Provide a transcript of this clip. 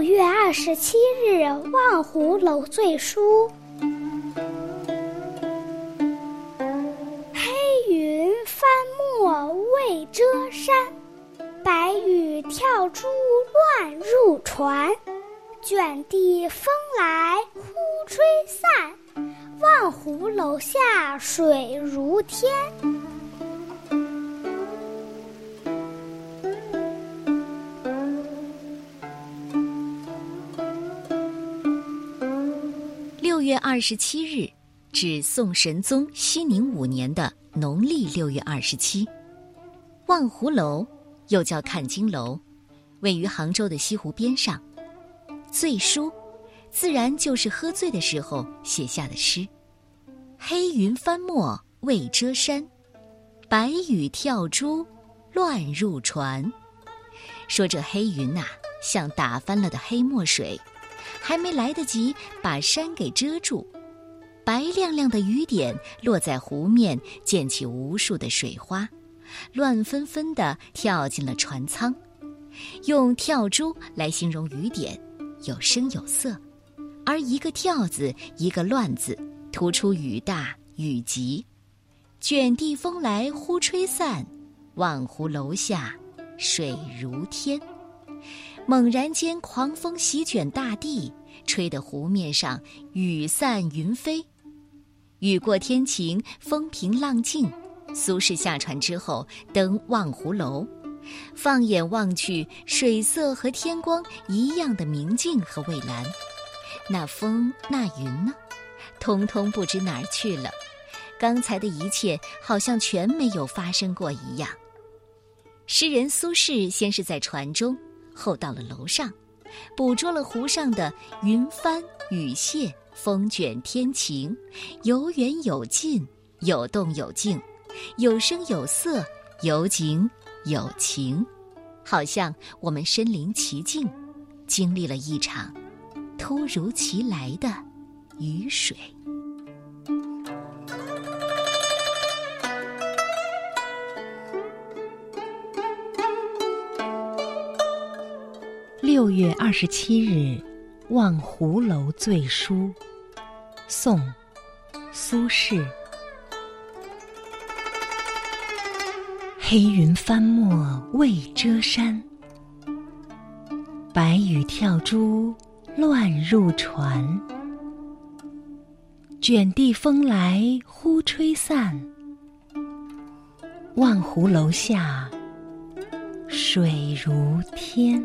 五月二十七日，望湖楼醉书。黑云翻墨未遮山，白雨跳珠乱入船。卷地风来忽吹散，望湖楼下水如天。六月二十七日，指宋神宗熙宁五年的农历六月二十七。望湖楼又叫看经楼，位于杭州的西湖边上。醉书，自然就是喝醉的时候写下的诗。黑云翻墨未遮山，白雨跳珠乱入船。说这黑云呐，像打翻了的黑墨水。还没来得及把山给遮住，白亮亮的雨点落在湖面，溅起无数的水花，乱纷纷地跳进了船舱。用“跳珠”来形容雨点，有声有色；而一个“跳”字，一个“乱”字，突出雨大雨急。卷地风来忽吹散，望湖楼下水如天。猛然间，狂风席卷大地，吹得湖面上雨散云飞。雨过天晴，风平浪静。苏轼下船之后，登望湖楼，放眼望去，水色和天光一样的明净和蔚蓝。那风那云呢？通通不知哪儿去了。刚才的一切，好像全没有发生过一样。诗人苏轼先是在船中。后到了楼上，捕捉了湖上的云帆雨泻、风卷天晴，有远有近，有动有静，有声有色，有景有情，好像我们身临其境，经历了一场突如其来的雨水。六月二十七日，望湖楼醉书。宋，苏轼。黑云翻墨未遮山，白雨跳珠乱入船。卷地风来忽吹散，望湖楼下水如天。